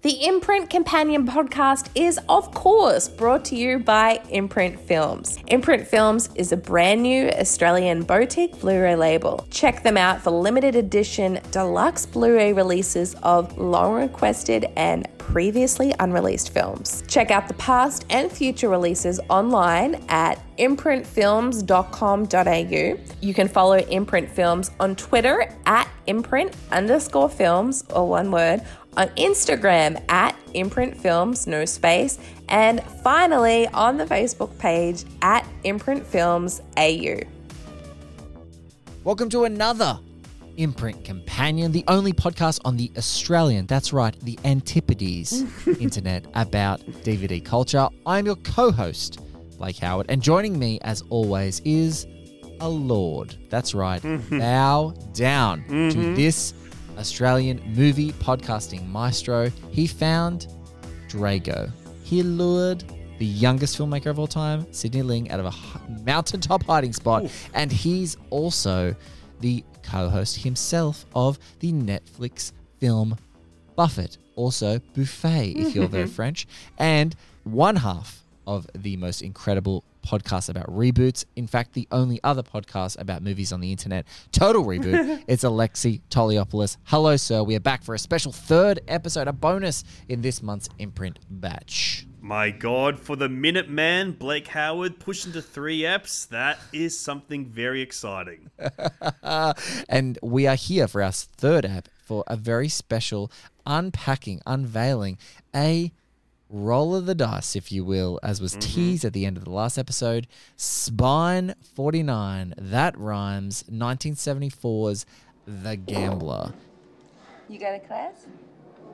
The Imprint Companion podcast is, of course, brought to you by Imprint Films. Imprint Films is a brand new Australian boutique Blu ray label. Check them out for limited edition deluxe Blu ray releases of long requested and previously unreleased films. Check out the past and future releases online at imprintfilms.com.au. You can follow Imprint Films on Twitter at imprint underscore films, or one word, on Instagram at Imprint Films, no space, and finally on the Facebook page at Imprint Films AU. Welcome to another Imprint Companion, the only podcast on the Australian, that's right, the Antipodes internet about DVD culture. I'm your co host, Blake Howard, and joining me, as always, is a lord. That's right, mm-hmm. bow down to mm-hmm. this Australian movie podcasting maestro. He found Drago. He lured the youngest filmmaker of all time, Sidney Ling, out of a mountaintop hiding spot. And he's also the co host himself of the Netflix film Buffett, also Buffet, if you're very French, and one half of the most incredible podcast about reboots. In fact, the only other podcast about movies on the internet, Total Reboot. it's Alexi Toliopoulos. Hello, sir. We are back for a special third episode, a bonus in this month's imprint batch. My God, for the Minuteman, Blake Howard pushing to three eps, that is something very exciting. and we are here for our third app for a very special unpacking, unveiling a roll of the dice, if you will, as was mm-hmm. teased at the end of the last episode. Spine 49, that rhymes, 1974's The Gambler. You got a class?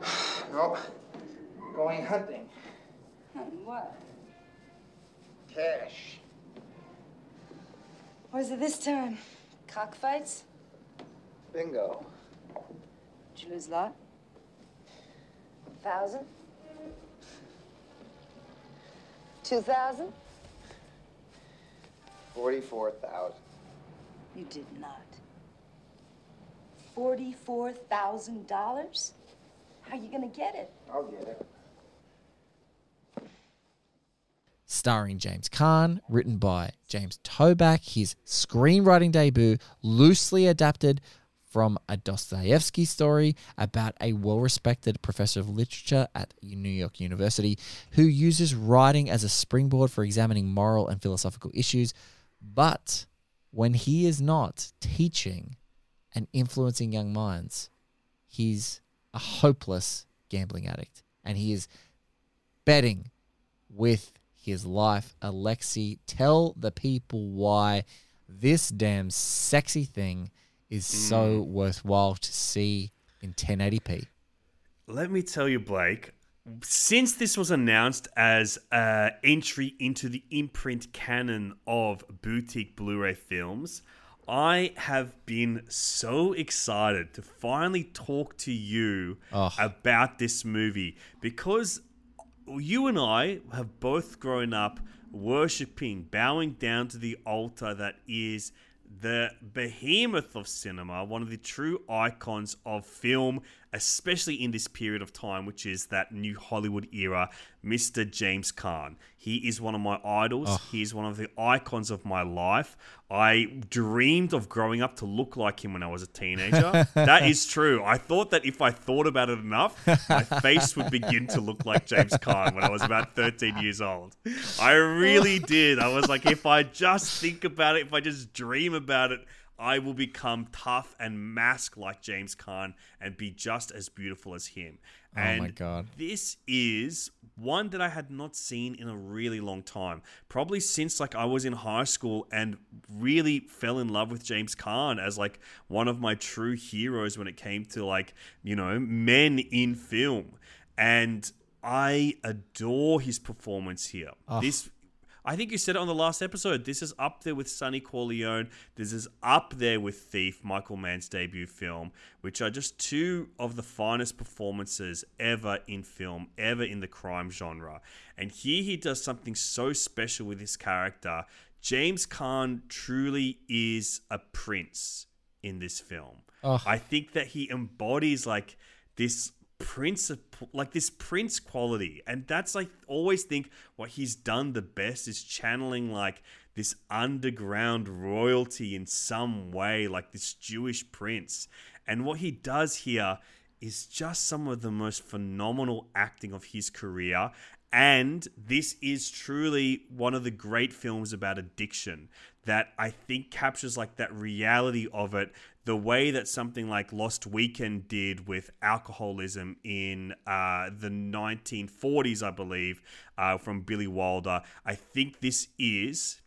No, going hunting. Hunting what? Cash. What is it this time? Cockfights? Bingo. Did you lose a lot? A Thousand? Two thousand? 44,000. You did not. Forty-four thousand dollars? How are you gonna get it? I'll get it. starring James Caan, written by James Toback, his screenwriting debut, loosely adapted from a Dostoevsky story about a well respected professor of literature at New York University who uses writing as a springboard for examining moral and philosophical issues. But when he is not teaching and influencing young minds, he's a hopeless gambling addict. And he is betting with his life. Alexi, tell the people why this damn sexy thing is mm. so worthwhile to see in 1080p. Let me tell you, Blake, since this was announced as an entry into the imprint canon of boutique Blu ray films, I have been so excited to finally talk to you Oh. about this movie because you and I have both grown up worshipping, bowing down to the altar that is the behemoth of cinema, one of the true icons of film, especially in this period of time, which is that new Hollywood era, Mr. James Caan. He is one of my idols. Oh. He is one of the icons of my life. I dreamed of growing up to look like him when I was a teenager. that is true. I thought that if I thought about it enough, my face would begin to look like James Caan when I was about 13 years old. I really did. I was like, if I just think about it, if I just dream about it, I will become tough and mask like James Caan and be just as beautiful as him. Oh And my God. this is one that I had not seen in a really long time. Probably since like I was in high school and really fell in love with James Caan as like one of my true heroes when it came to like, you know, men in film. and I adore his performance here. Oh. This I think you said it on the last episode. This is up there with Sonny Corleone. This is up there with Thief, Michael Mann's debut film, which are just two of the finest performances ever in film, ever in the crime genre. And here he does something so special with his character. James Caan truly is a prince in this film. Oh. I think that he embodies like this prince like this prince quality. And that's like always think what he's done the best is channeling like this underground royalty in some way like this jewish prince. And what he does here is just some of the most phenomenal acting of his career. And this is truly one of the great films about addiction that I think captures like that reality of it, the way that something like Lost Weekend did with alcoholism in uh, the 1940s, I believe, uh, from Billy Wilder. I think this is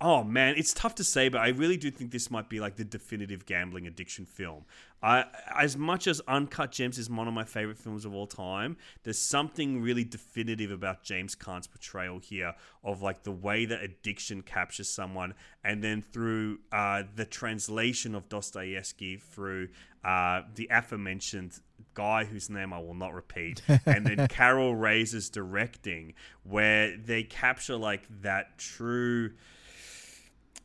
oh man, it's tough to say, but I really do think this might be like the definitive gambling addiction film. I, as much as Uncut Gems is one of my favorite films of all time, there's something really definitive about James Caan's portrayal here of like the way that addiction captures someone, and then through uh, the translation of Dostoevsky through uh, the aforementioned guy whose name I will not repeat, and then Karel Reisz's directing, where they capture like that true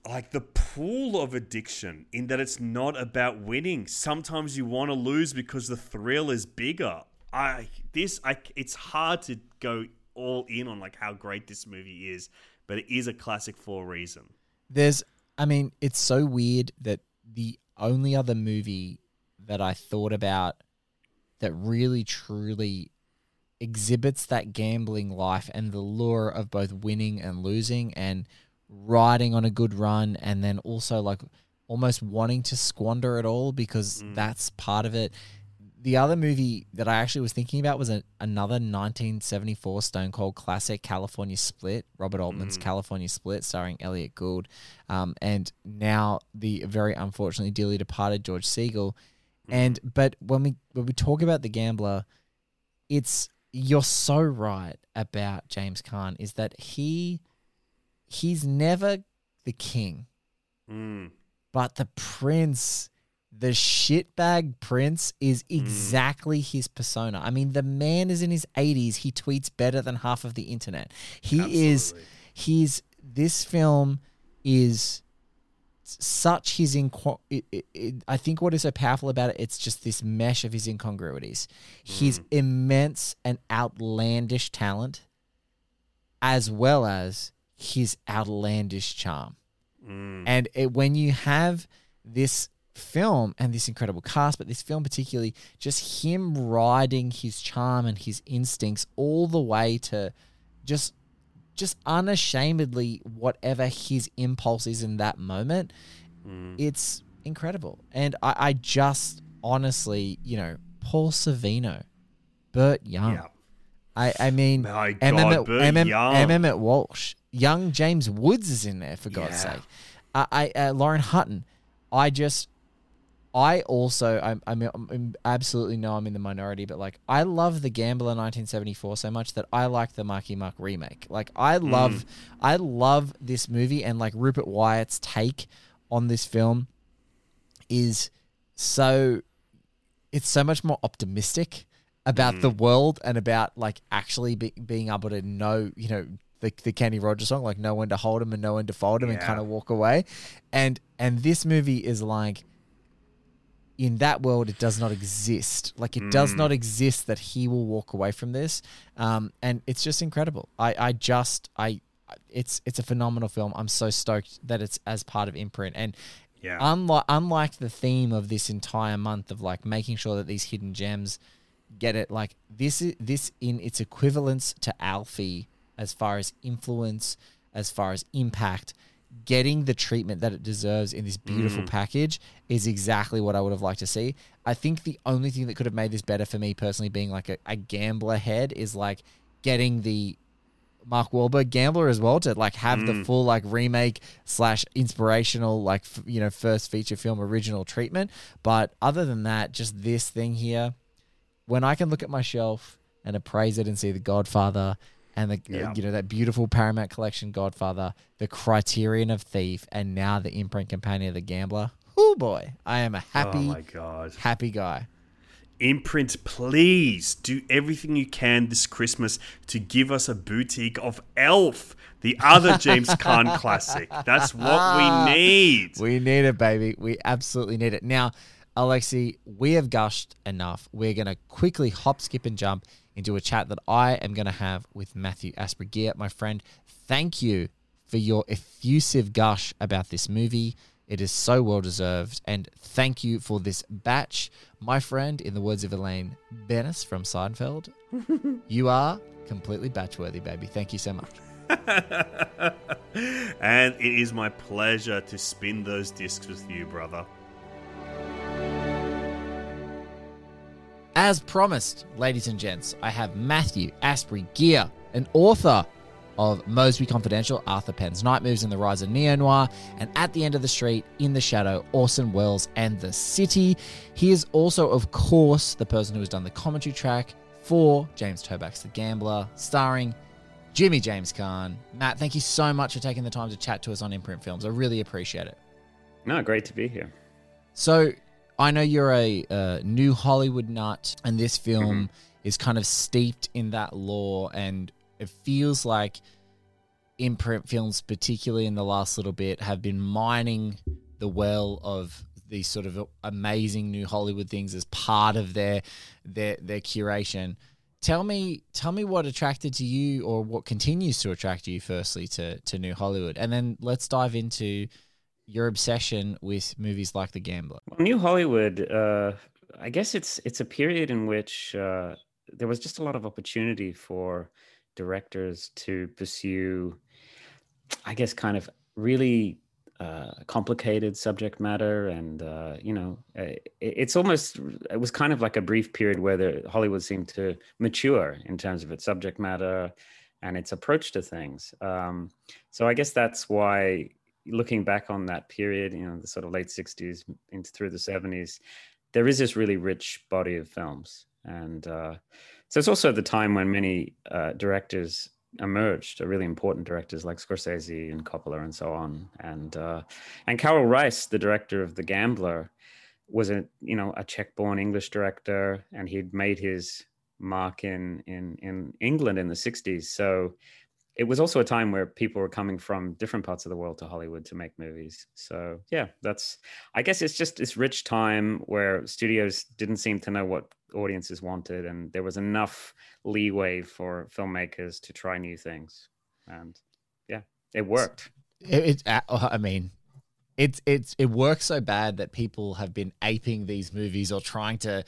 like the pool of addiction in that it's not about winning. Sometimes you want to lose because the thrill is bigger. I this I it's hard to go all in on like how great this movie is, but it is a classic for a reason. There's, I mean, it's so weird that the only other movie that I thought about that really truly exhibits that gambling life and the lure of both winning and losing and riding on a good run and then also like almost wanting to squander it all because mm. that's part of it. The other movie that I actually was thinking about was a, another 1974 Stone Cold classic, California Split, Robert Altman's mm. California Split, starring Elliott Gould, um, and now the very unfortunately dearly departed George Segal. Mm. And but when we when we talk about the gambler, it's you're so right about James Caan is that he he's never the king, Mm. but the prince, the shitbag prince, is exactly his persona. I mean, the man is in his 80s. He tweets better than half of the internet. He is, he's, this film is such his inqu- it, it, it, I think what is so powerful about it, it's just this mesh of his incongruities. His immense and outlandish talent, as well as his outlandish charm. And it, when you have this film and this incredible cast, but this film particularly, just him riding his charm and his instincts all the way to just just unashamedly whatever his impulse is in that moment, it's incredible. And I, I just honestly, you know, Paul Sorvino, Burt Young. Yeah. I, I mean, My God, MM, Burt MM, Young. MM Walsh, young James Woods is in there for God's Yeah. sake. Uh, I uh, Lauren Hutton. I just, I also, I'm, I'm, I'm absolutely know I'm in the minority, but like I love the Gambler 1974 so much that I like the Marky Mark remake. Like I love, I love this movie and like Rupert Wyatt's take on this film is so it's so much more optimistic about the world and about like actually be, being able to know, you know, the, the Kenny Rogers song, like know when to hold him and know when to fold him and kind of walk away. And and this movie is like in that world it does not exist. Like it does not exist that he will walk away from this. Um, and it's just incredible. I, I just I it's it's a phenomenal film. I'm so stoked that it's as part of imprint. And Yeah. unlike unlike the theme of this entire month of like making sure that these hidden gems get it like this is this in its equivalence to Alfie as far as influence as far as impact getting the treatment that it deserves in this beautiful mm. package is exactly what I would have liked to see. I think the only thing that could have made this better for me personally being like a, a gambler head is like getting the Mark Wahlberg Gambler as well to like have the mm. full like remake slash inspirational like f- you know first feature film original treatment. But other than that, just this thing here, when I can look at my shelf and appraise it and see The Godfather and the uh, Yeah. you know that beautiful Paramount collection Godfather, the Criterion of Thief, and now the imprint companion of the Gambler. Oh boy, I am a oh happy, my god. happy guy. Imprint, please do everything you can this Christmas to give us a boutique of Elf, the other James Caan classic. That's what we need. We need it, baby. We absolutely need it. Now, Alexi, we have gushed enough. We're going to quickly hop, skip, and jump into a chat that I am going to have with Matthew Asprey Gear. My friend, thank you for your effusive gush about this movie. It is so well deserved. And thank you for this batch. My friend, in the words of Elaine Benes from Seinfeld, you are completely batch worthy, baby. Thank you so much. and it is my pleasure to spin those discs with you, brother. As promised, ladies and gents, I have Matthew Asprey Gear, an author of Moseby Confidential, Arthur Penn's Night Moves and the Rise of Neo Noir, and At the End of the Street, In the Shadow, Orson Welles and the City. He is also, of course, the person who has done the commentary track for James Toback's The Gambler, starring Jimmy James Caan. Matt, thank you so much for taking the time to chat to us on Imprint Films. I really appreciate it. No, great to be here. So I know you're a, uh new Hollywood nut, and this film is kind of steeped in that lore, and it feels like imprint films, particularly in the last little bit, have been mining the well of these sort of amazing new Hollywood things as part of their their their curation. Tell me, tell me what attracted to you, or what continues to attract you, firstly to to New Hollywood, and then let's dive into your obsession with movies like The Gambler. Well, New Hollywood, uh, I guess it's it's a period in which uh, there was just a lot of opportunity for directors to pursue, I guess, kind of really uh, complicated subject matter, and uh, you know, uh, it, it's almost it was kind of like a brief period where the Hollywood seemed to mature in terms of its subject matter and its approach to things. Um, so I guess that's why looking back on that period, you know, the sort of late 60s into through the 70s, there is this really rich body of films. And uh, so it's also the time when many uh, directors emerged, really important directors like Scorsese and Coppola and so on. And uh, and Karel Reisz, the director of The Gambler, was a you know a Czech-born English director, and he'd made his mark in in in England in the 60s. So it was also a time where people were coming from different parts of the world to Hollywood to make movies. So yeah, that's I guess it's just this rich time where studios didn't seem to know what audiences wanted, and there was enough leeway for filmmakers to try new things, and yeah, it worked. It, it I mean, it's it's it works so bad that people have been aping these movies or trying to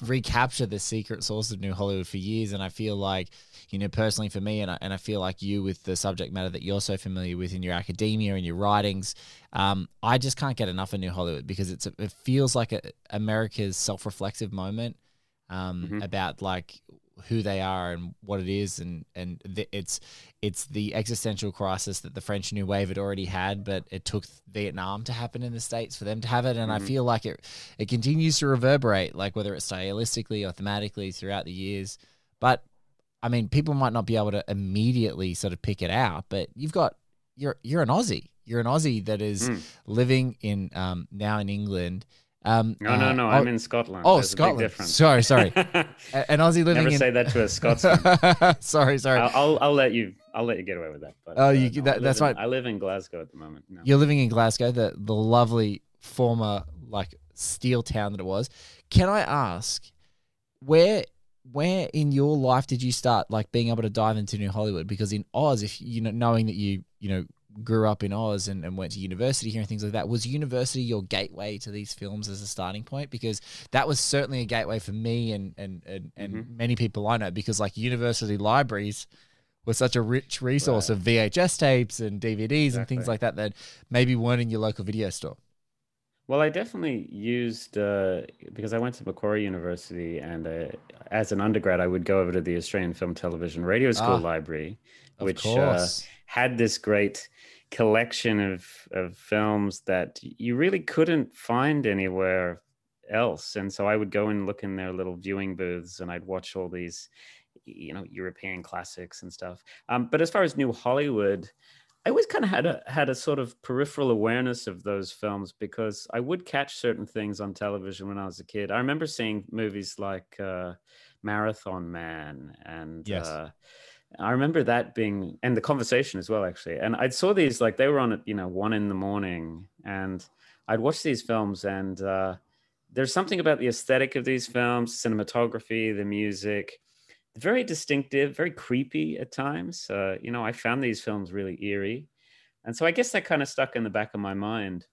recapture the secret source of New Hollywood for years, and I feel like you know personally for me, and I, and I feel like you with the subject matter that you're so familiar with in your academia and your writings, um, I just can't get enough of New Hollywood because it's it feels like a, America's self-reflexive moment um, about like who they are and what it is and and it's it's the existential crisis that the French New Wave had already had but it took Vietnam to happen in the states for them to have it. And I feel like it it continues to reverberate like whether it's stylistically or thematically throughout the years. But I mean people might not be able to immediately sort of pick it out but you've got you're you're an Aussie. You're an Aussie that is living in um now in England um No, no, uh, no. oh- I'm in Scotland. Oh, There's Scotland. Sorry, sorry. An Aussie living Never in. say that to a Scotsman. sorry, sorry. I'll, I'll I'll let you I'll let you get away with that. But Oh, uh, you- no, that- that's in- right. I live in Glasgow at the moment. No. You're living in Glasgow, the the lovely former like steel town that it was. Can I ask where where in your life did you start like being able to dive into New Hollywood? Because in Oz, if you know knowing that you you know grew up in Oz and, and went to university here and things like that, was university your gateway to these films as a starting point? Because that was certainly a gateway for me and and and, and mm-hmm. many people I know. Because like university libraries were such a rich resource of VHS tapes and DVDs and things like that that maybe weren't in your local video store. Well, I definitely used uh, because I went to Macquarie University, and uh, as an undergrad, I would go over to the Australian Film, Television, Radio School Ah, Library, which uh, had this great collection of of films that you really couldn't find anywhere else. And so I would go and look in their little viewing booths and I'd watch all these, you know, European classics and stuff. Um, but as far as New Hollywood, I always kind of had a had a sort of peripheral awareness of those films because I would catch certain things on television when I was a kid. I remember seeing movies like uh, Marathon Man and Yes. uh, I remember that being and the conversation as well actually. And I saw these like they were on at you know one in the morning and I'd watch these films and uh, there's something about the aesthetic of these films, cinematography, the music, very distinctive, very creepy at times. Uh, you know, I found these films really eerie, and so I guess that kind of stuck in the back of my mind.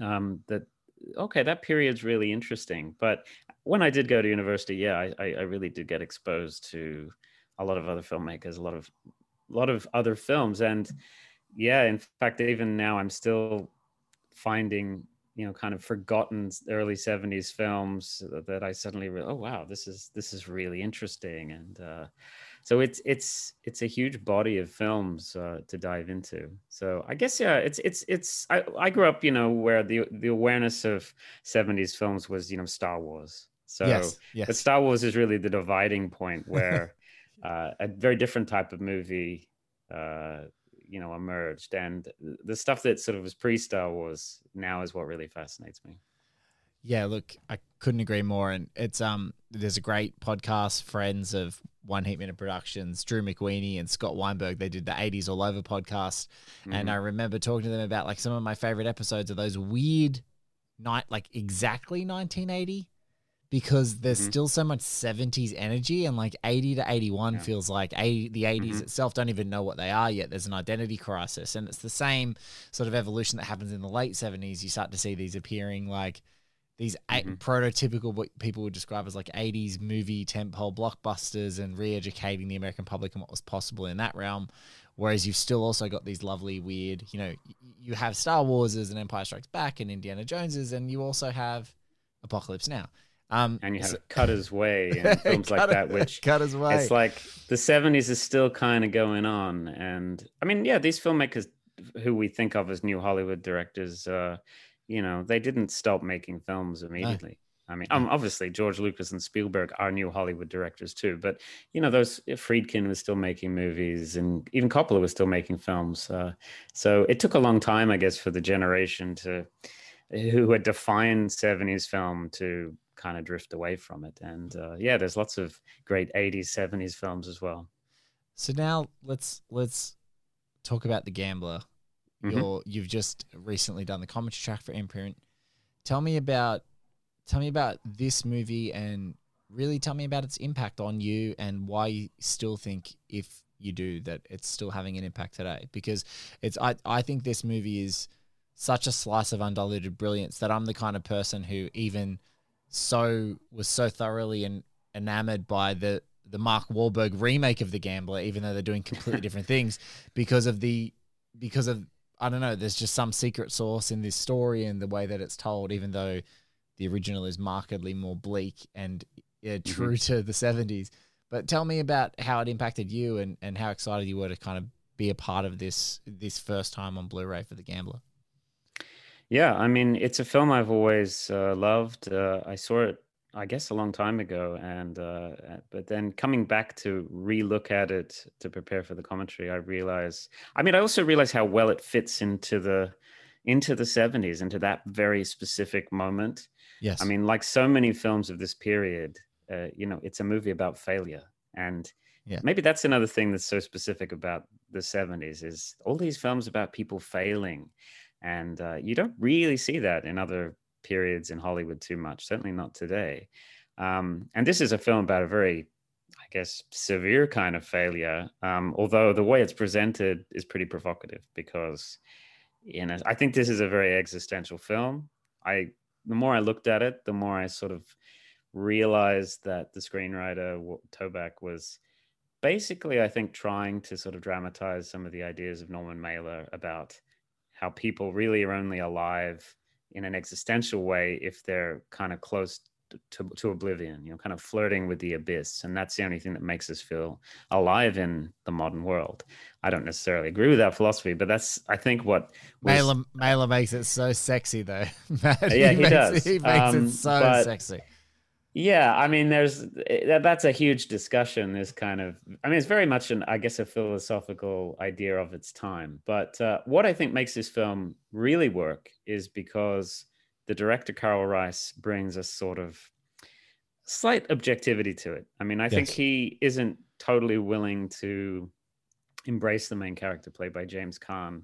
Um, that okay, that period's really interesting. But when I did go to university, yeah, I, I I really did get exposed to a lot of other filmmakers, a lot of a lot of other films, and yeah, in fact, even now I'm still finding you know kind of forgotten early 70s films that i suddenly re- oh wow this is this is really interesting and uh so it's it's it's a huge body of films uh, to dive into so i guess yeah it's it's it's I, I grew up you know where the the awareness of 70s films was you know star wars so yes, yes. but star wars is really the dividing point where uh, a very different type of movie uh you know emerged and the stuff that sort of was pre star wars now is what really fascinates me Yeah, look, I couldn't agree more. And it's um, there's a great podcast, friends of One Heat Minute Productions, Drew McWeeny and Scott Weinberg. They did the '80s All Over podcast, and I remember talking to them about like some of my favorite episodes of those weird night, like exactly 1980, because there's Mhm. still so much 70s energy, and like 80 to 81 Yeah. feels like 80, the 80s Mhm. itself don't even know what they are yet. There's an identity crisis, and it's the same sort of evolution that happens in the late 70s. You start to see these appearing like these Mhm. prototypical what people would describe as like 80s movie tentpole blockbusters and re-educating the American public and what was possible in that realm. Whereas you've still also got these lovely, weird, you know, y- you have Star Warses and Empire Strikes Back and Indiana Joneses, and you also have Apocalypse Now. Um, and you have so- Cutter's Way and films like that, which Cut His Way. it's like the 70s is still kind of going on. And I mean, yeah, these filmmakers who we think of as new Hollywood directors, uh, you know, they didn't stop making films immediately. I mean, um, obviously George Lucas and Spielberg are new Hollywood directors too, but you know, those Friedkin was still making movies, and even Coppola was still making films. Uh, so it took a long time, I guess, for the generation to who had defined 70s film to kind of drift away from it. And uh, yeah, there's lots of great 80s, 70s films as well. So now let's let's talk about the Gambler. Mhm. You're you've just recently done the commentary track for Imprint. Tell me about tell me about this movie and really tell me about its impact on you and why you still think if you do that it's still having an impact today because it's I I think this movie is such a slice of undiluted brilliance that I'm the kind of person who even so was so thoroughly and enamored by the the Mark Wahlberg remake of The Gambler, even though they're doing completely different things, because of the because of I don't know. There's just some secret source in this story and the way that it's told, even though the original is markedly more bleak and uh, true to the 70s. But tell me about how it impacted you and, and how excited you were to kind of be a part of this this first time on Blu-ray for The Gambler. Yeah, I mean, it's a film I've always uh, loved. Uh, I saw it, I guess, a long time ago, and uh, but then coming back to relook at it to prepare for the commentary, I realize. I mean, I also realize how well it fits into the into the seventies, into that very specific moment. Yes. I mean, like so many films of this period, uh, you know, it's a movie about failure, and Yeah. maybe that's another thing that's so specific about the '70s is all these films about people failing, and uh, you don't really see that in other periods in Hollywood too much. Certainly not today. Um, and this is a film about a very, I guess, severe kind of failure. Um, although the way it's presented is pretty provocative because, you know, I think this is a very existential film. I the more I looked at it, the more I sort of realized that the screenwriter Toback was basically, I think, trying to sort of dramatize some of the ideas of Norman Mailer about how people really are only alive in an existential way if they're kind of close to, to oblivion, you know, kind of flirting with the abyss. And that's the only thing that makes us feel alive in the modern world. I don't necessarily agree with that philosophy, but that's, I think, what was, Mailer, Mailer makes it so sexy, though. yeah, he, makes, does. He makes Um, it so sexy. Yeah, I mean, there's eh, that, that's a huge discussion. This kind of, I mean, it's very much an, I guess, a philosophical idea of its time. But uh, what I think makes this film really work is because the director Karel Reisz brings a sort of slight objectivity to it. I mean, I think he isn't totally willing to embrace the main character played by James Caan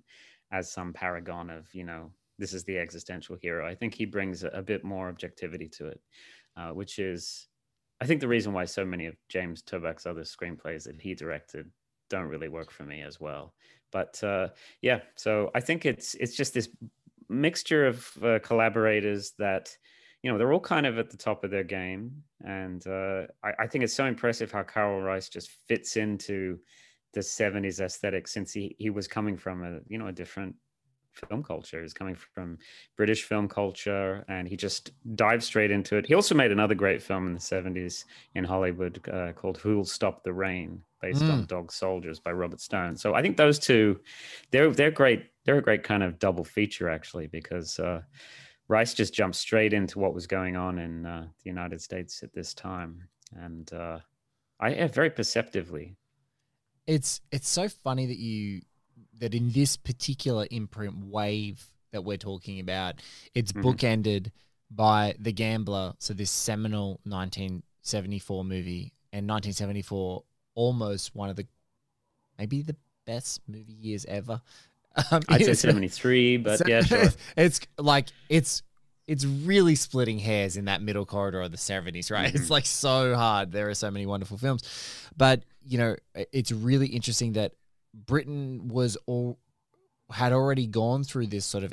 as some paragon of, you know, this is the existential hero. I think he brings a, a bit more objectivity to it, uh, which is, I think, the reason why so many of James Toback's other screenplays that he directed don't really work for me as well. But uh, yeah, so I think it's it's just this mixture of uh, collaborators that you know they're all kind of at the top of their game and uh, I, I think it's so impressive how Karel Reisz just fits into the 70s aesthetic since he, he was coming from a you know a different film culture. He's coming from british film culture and he just dived straight into it. He also made another great film in the 70s in hollywood uh, called who'll stop the rain based on dog soldiers by robert stone. So i think those two they're they're great they're a great kind of double feature actually because uh, Reisz just jumped straight into what was going on in uh, the United States at this time, and uh, I yeah, very perceptively. it's it's so funny that you that in this particular imprint wave that we're talking about, it's Mhm. bookended by The Gambler, so this seminal 1974 movie, and 1974 almost one of the maybe the best movie years ever. Um, I'd say seventy three, but so- yeah, sure. it's like it's it's really splitting hairs in that middle corridor of the 70s, right? Mm-hmm. It's like so hard. There are so many wonderful films. But, you know, it's really interesting that Britain was all had already gone through this sort of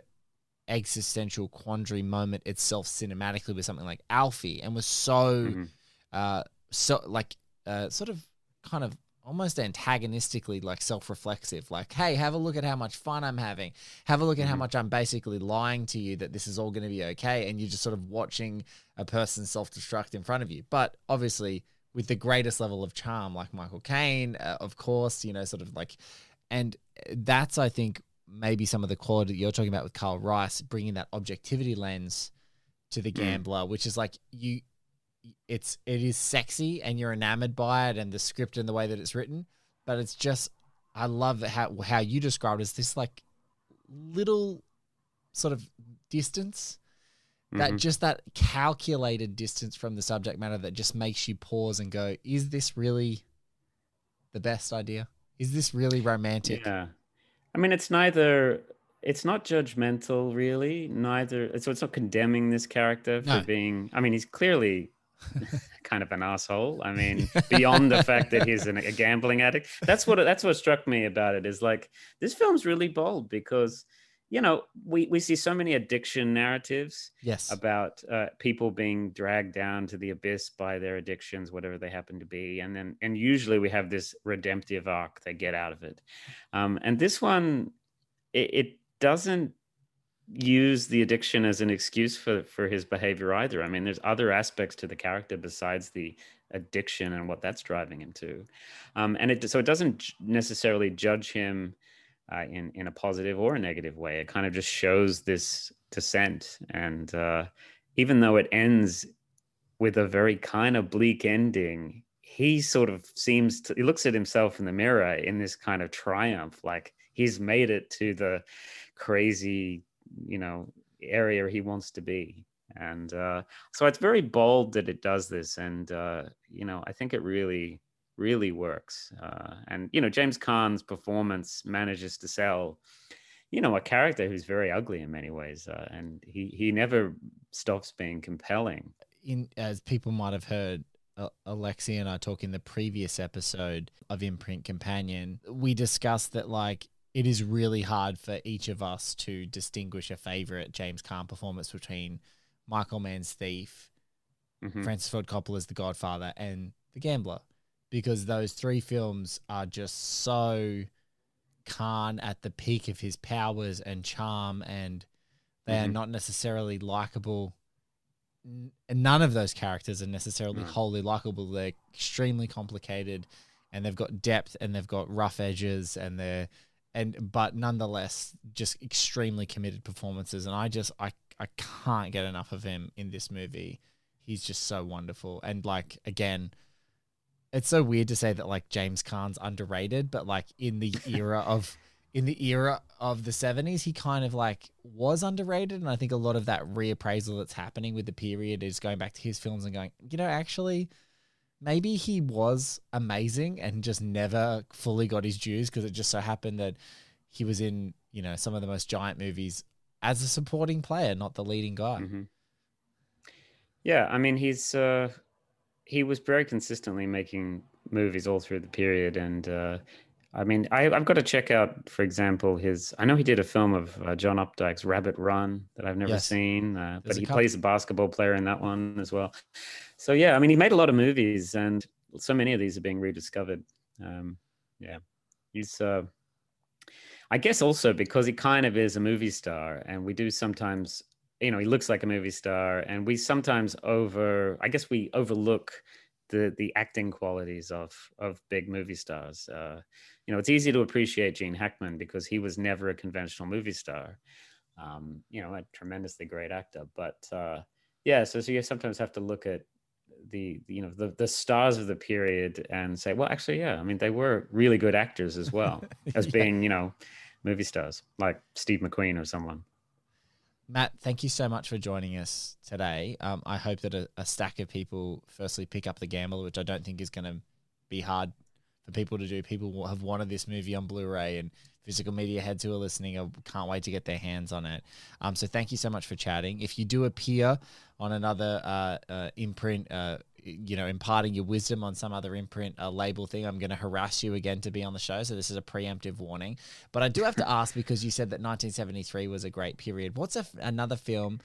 existential quandary moment itself cinematically with something like Alfie and was so Mhm. uh so like uh sort of kind of almost antagonistically like self-reflexive like hey have a look at how much fun i'm having have a look at how Mhm. much i'm basically lying to you that this is all going to be okay and you're just sort of watching a person self-destruct in front of you but obviously with the greatest level of charm like michael caine uh, of course you know sort of like and that's i think maybe some of the quality that you're talking about with Karel Reisz bringing that objectivity lens to the Mm. gambler which is like you it's it is sexy and you're enamored by it and the script and the way that it's written but it's just i love how how you described it as this like little sort of distance that Mhm. just that calculated distance from the subject matter that just makes you pause and go is this really the best idea is this really romantic Yeah, I mean, it's neither. It's not judgmental, really. Neither. So it's not condemning this character for No. being. I mean, he's clearly kind of an asshole. I mean, beyond the fact that he's an, a gambling addict. That's what. That's what struck me about it. Is like this film's really bold because you know we we see so many addiction narratives yes. about uh, people being dragged down to the abyss by their addictions, whatever they happen to be, and then and usually we have this redemptive arc they get out of it, um, and this one it, it doesn't use the addiction as an excuse for for his behavior either. I mean, there's other aspects to the character besides the addiction and what that's driving him to, um, and it so it doesn't necessarily judge him uh, in in a positive or a negative way. It kind of just shows this descent, and uh, even though it ends with a very kind of bleak ending, he sort of seems to he looks at himself in the mirror in this kind of triumph, like he's made it to the crazy, you know, area he wants to be. And uh, so it's very bold that it does this, and uh, you know, I think it really really works. Uh, and you know, James Caan's performance manages to sell, you know, a character who's very ugly in many ways, uh, and he he never stops being compelling. in as people might have heard uh, Alexi and I talk in the previous episode of Imprint Companion, we discussed that like it is really hard for each of us to distinguish a favorite James Caan performance between Michael Mann's Thief, Mhm. Francis Ford Coppola's The Godfather, and The Gambler, because those three films are just so Caan at the peak of his powers and charm, and they are Mhm. not necessarily likable none of those characters are necessarily wholly likable. They're extremely complicated, and they've got depth and they've got rough edges, and they're and but nonetheless just extremely committed performances. And I just I I can't get enough of him in this movie. He's just so wonderful, and like again. It's so weird to say that like James Caan's underrated, but like in the era of in the era of the 70s he kind of like was underrated and i think a lot of that reappraisal that's happening with the period is going back to his films and going you know actually maybe he was amazing and just never fully got his dues because it just so happened that he was in you know some of the most giant movies as a supporting player not the leading guy Mhm. Yeah, I mean he's uh, he was very consistently making movies all through the period, and uh, I mean I, I've got to check out, for example, his. I know he did a film of uh, John Updike's Rabbit Run that I've never Yes. seen, uh, but he couple. plays a basketball player in that one as well. So yeah, I mean he made a lot of movies, and so many of these are being rediscovered. Um, yeah, he's. Uh, I guess also because he kind of is a movie star, and we do sometimes, you know, he looks like a movie star, and we sometimes over, I guess we overlook the the acting qualities of of big movie stars. Uh, you know, it's easy to appreciate Gene Hackman because he was never a conventional movie star. Um, you know, a tremendously great actor, but uh, yeah, so so you sometimes have to look at the you know the the stars of the period and say, well, actually, yeah, I mean, they were really good actors as well as Yeah. being you know movie stars like Steve McQueen or someone. Matt, thank you so much for joining us today. Um, I hope that a, a stack of people firstly pick up The Gambler, which I don't think is going to be hard for people to do. People have wanted this movie on Blu-ray, and physical media heads who are listening I can't wait to get their hands on it. Um, so thank you so much for chatting. If you do appear on another uh, uh, imprint, uh, you know, imparting your wisdom on some other imprint uh, label thing, I'm going to harass you again to be on the show. So this is a preemptive warning. But I do have to ask because you said that 1973 was a great period. What's a, another film?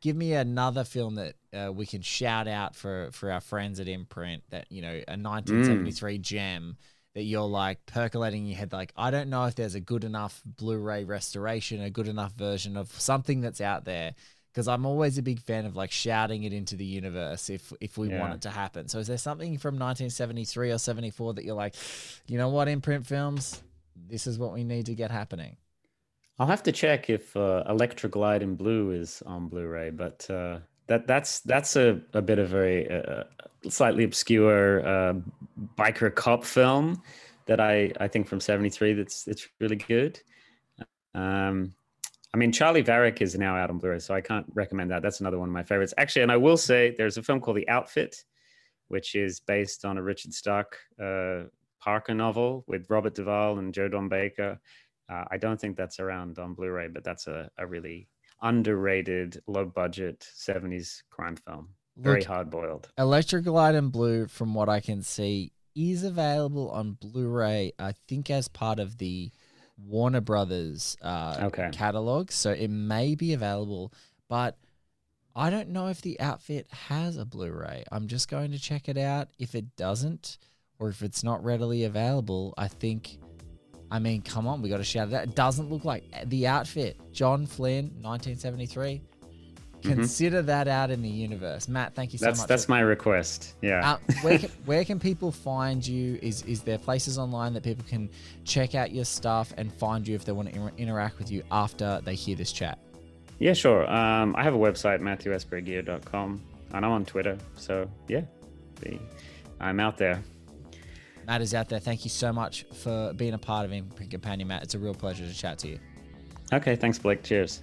Give me another film that uh, we can shout out for for our friends at Imprint. That you know, a 1973 gem that you're like percolating in your head. Like, I don't know if there's a good enough Blu-ray restoration, a good enough version of something that's out there. Because I'm always a big fan of like shouting it into the universe if if we want it to happen. So is there something from 1973 or 74 that you're like, you know what, Imprint Films, this is what we need to get happening. I'll have to check if uh, Electra Glide in Blue is on Blu-ray, but uh, that that's that's a, a bit of a, uh slightly obscure uh, biker cop film that I I think from '73 that's it's really good. Um, I mean, Charley Varrick is now out on Blu-ray, so I can't recommend that. That's another one of my favorites, actually. And I will say, there's a film called The Outfit, which is based on a Richard Stark uh, Parker novel with Robert Duvall and Joe Don Baker. Uh, I don't think that's around on Blu-ray, but that's a, a really underrated, low-budget '70s crime film. Very Look, hard-boiled. Electra Glide in Blue, from what I can see, is available on Blu-ray. I think as part of the Warner Brothers uh, Okay. catalog, so it may be available. But I don't know if the outfit has a Blu-ray. I'm just going to check it out. If it doesn't, or if it's not readily available, I think. I mean, come on, we got to shout it out. It doesn't look like the outfit. John Flynn, 1973. Consider that out in the universe. Matt, thank you so Mm-hmm. That's much. that's my request. Yeah. uh, where can, where can people find you? Is is there places online that people can check out your stuff and find you if they want to inter- interact with you after they hear this chat? Yeah, sure. Um, I have a website, matthewaspreygear.com, and I'm on Twitter. So, yeah, I'm out there. Matt is out there. Thank you so much for being a part of Imprint Companion, Matt. It's a real pleasure to chat to you. Okay, thanks, Blake. Cheers.